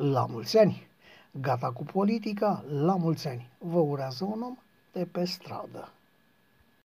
la mulți ani! Gata cu politica, la mulți ani! Vă urează un om de pe stradă.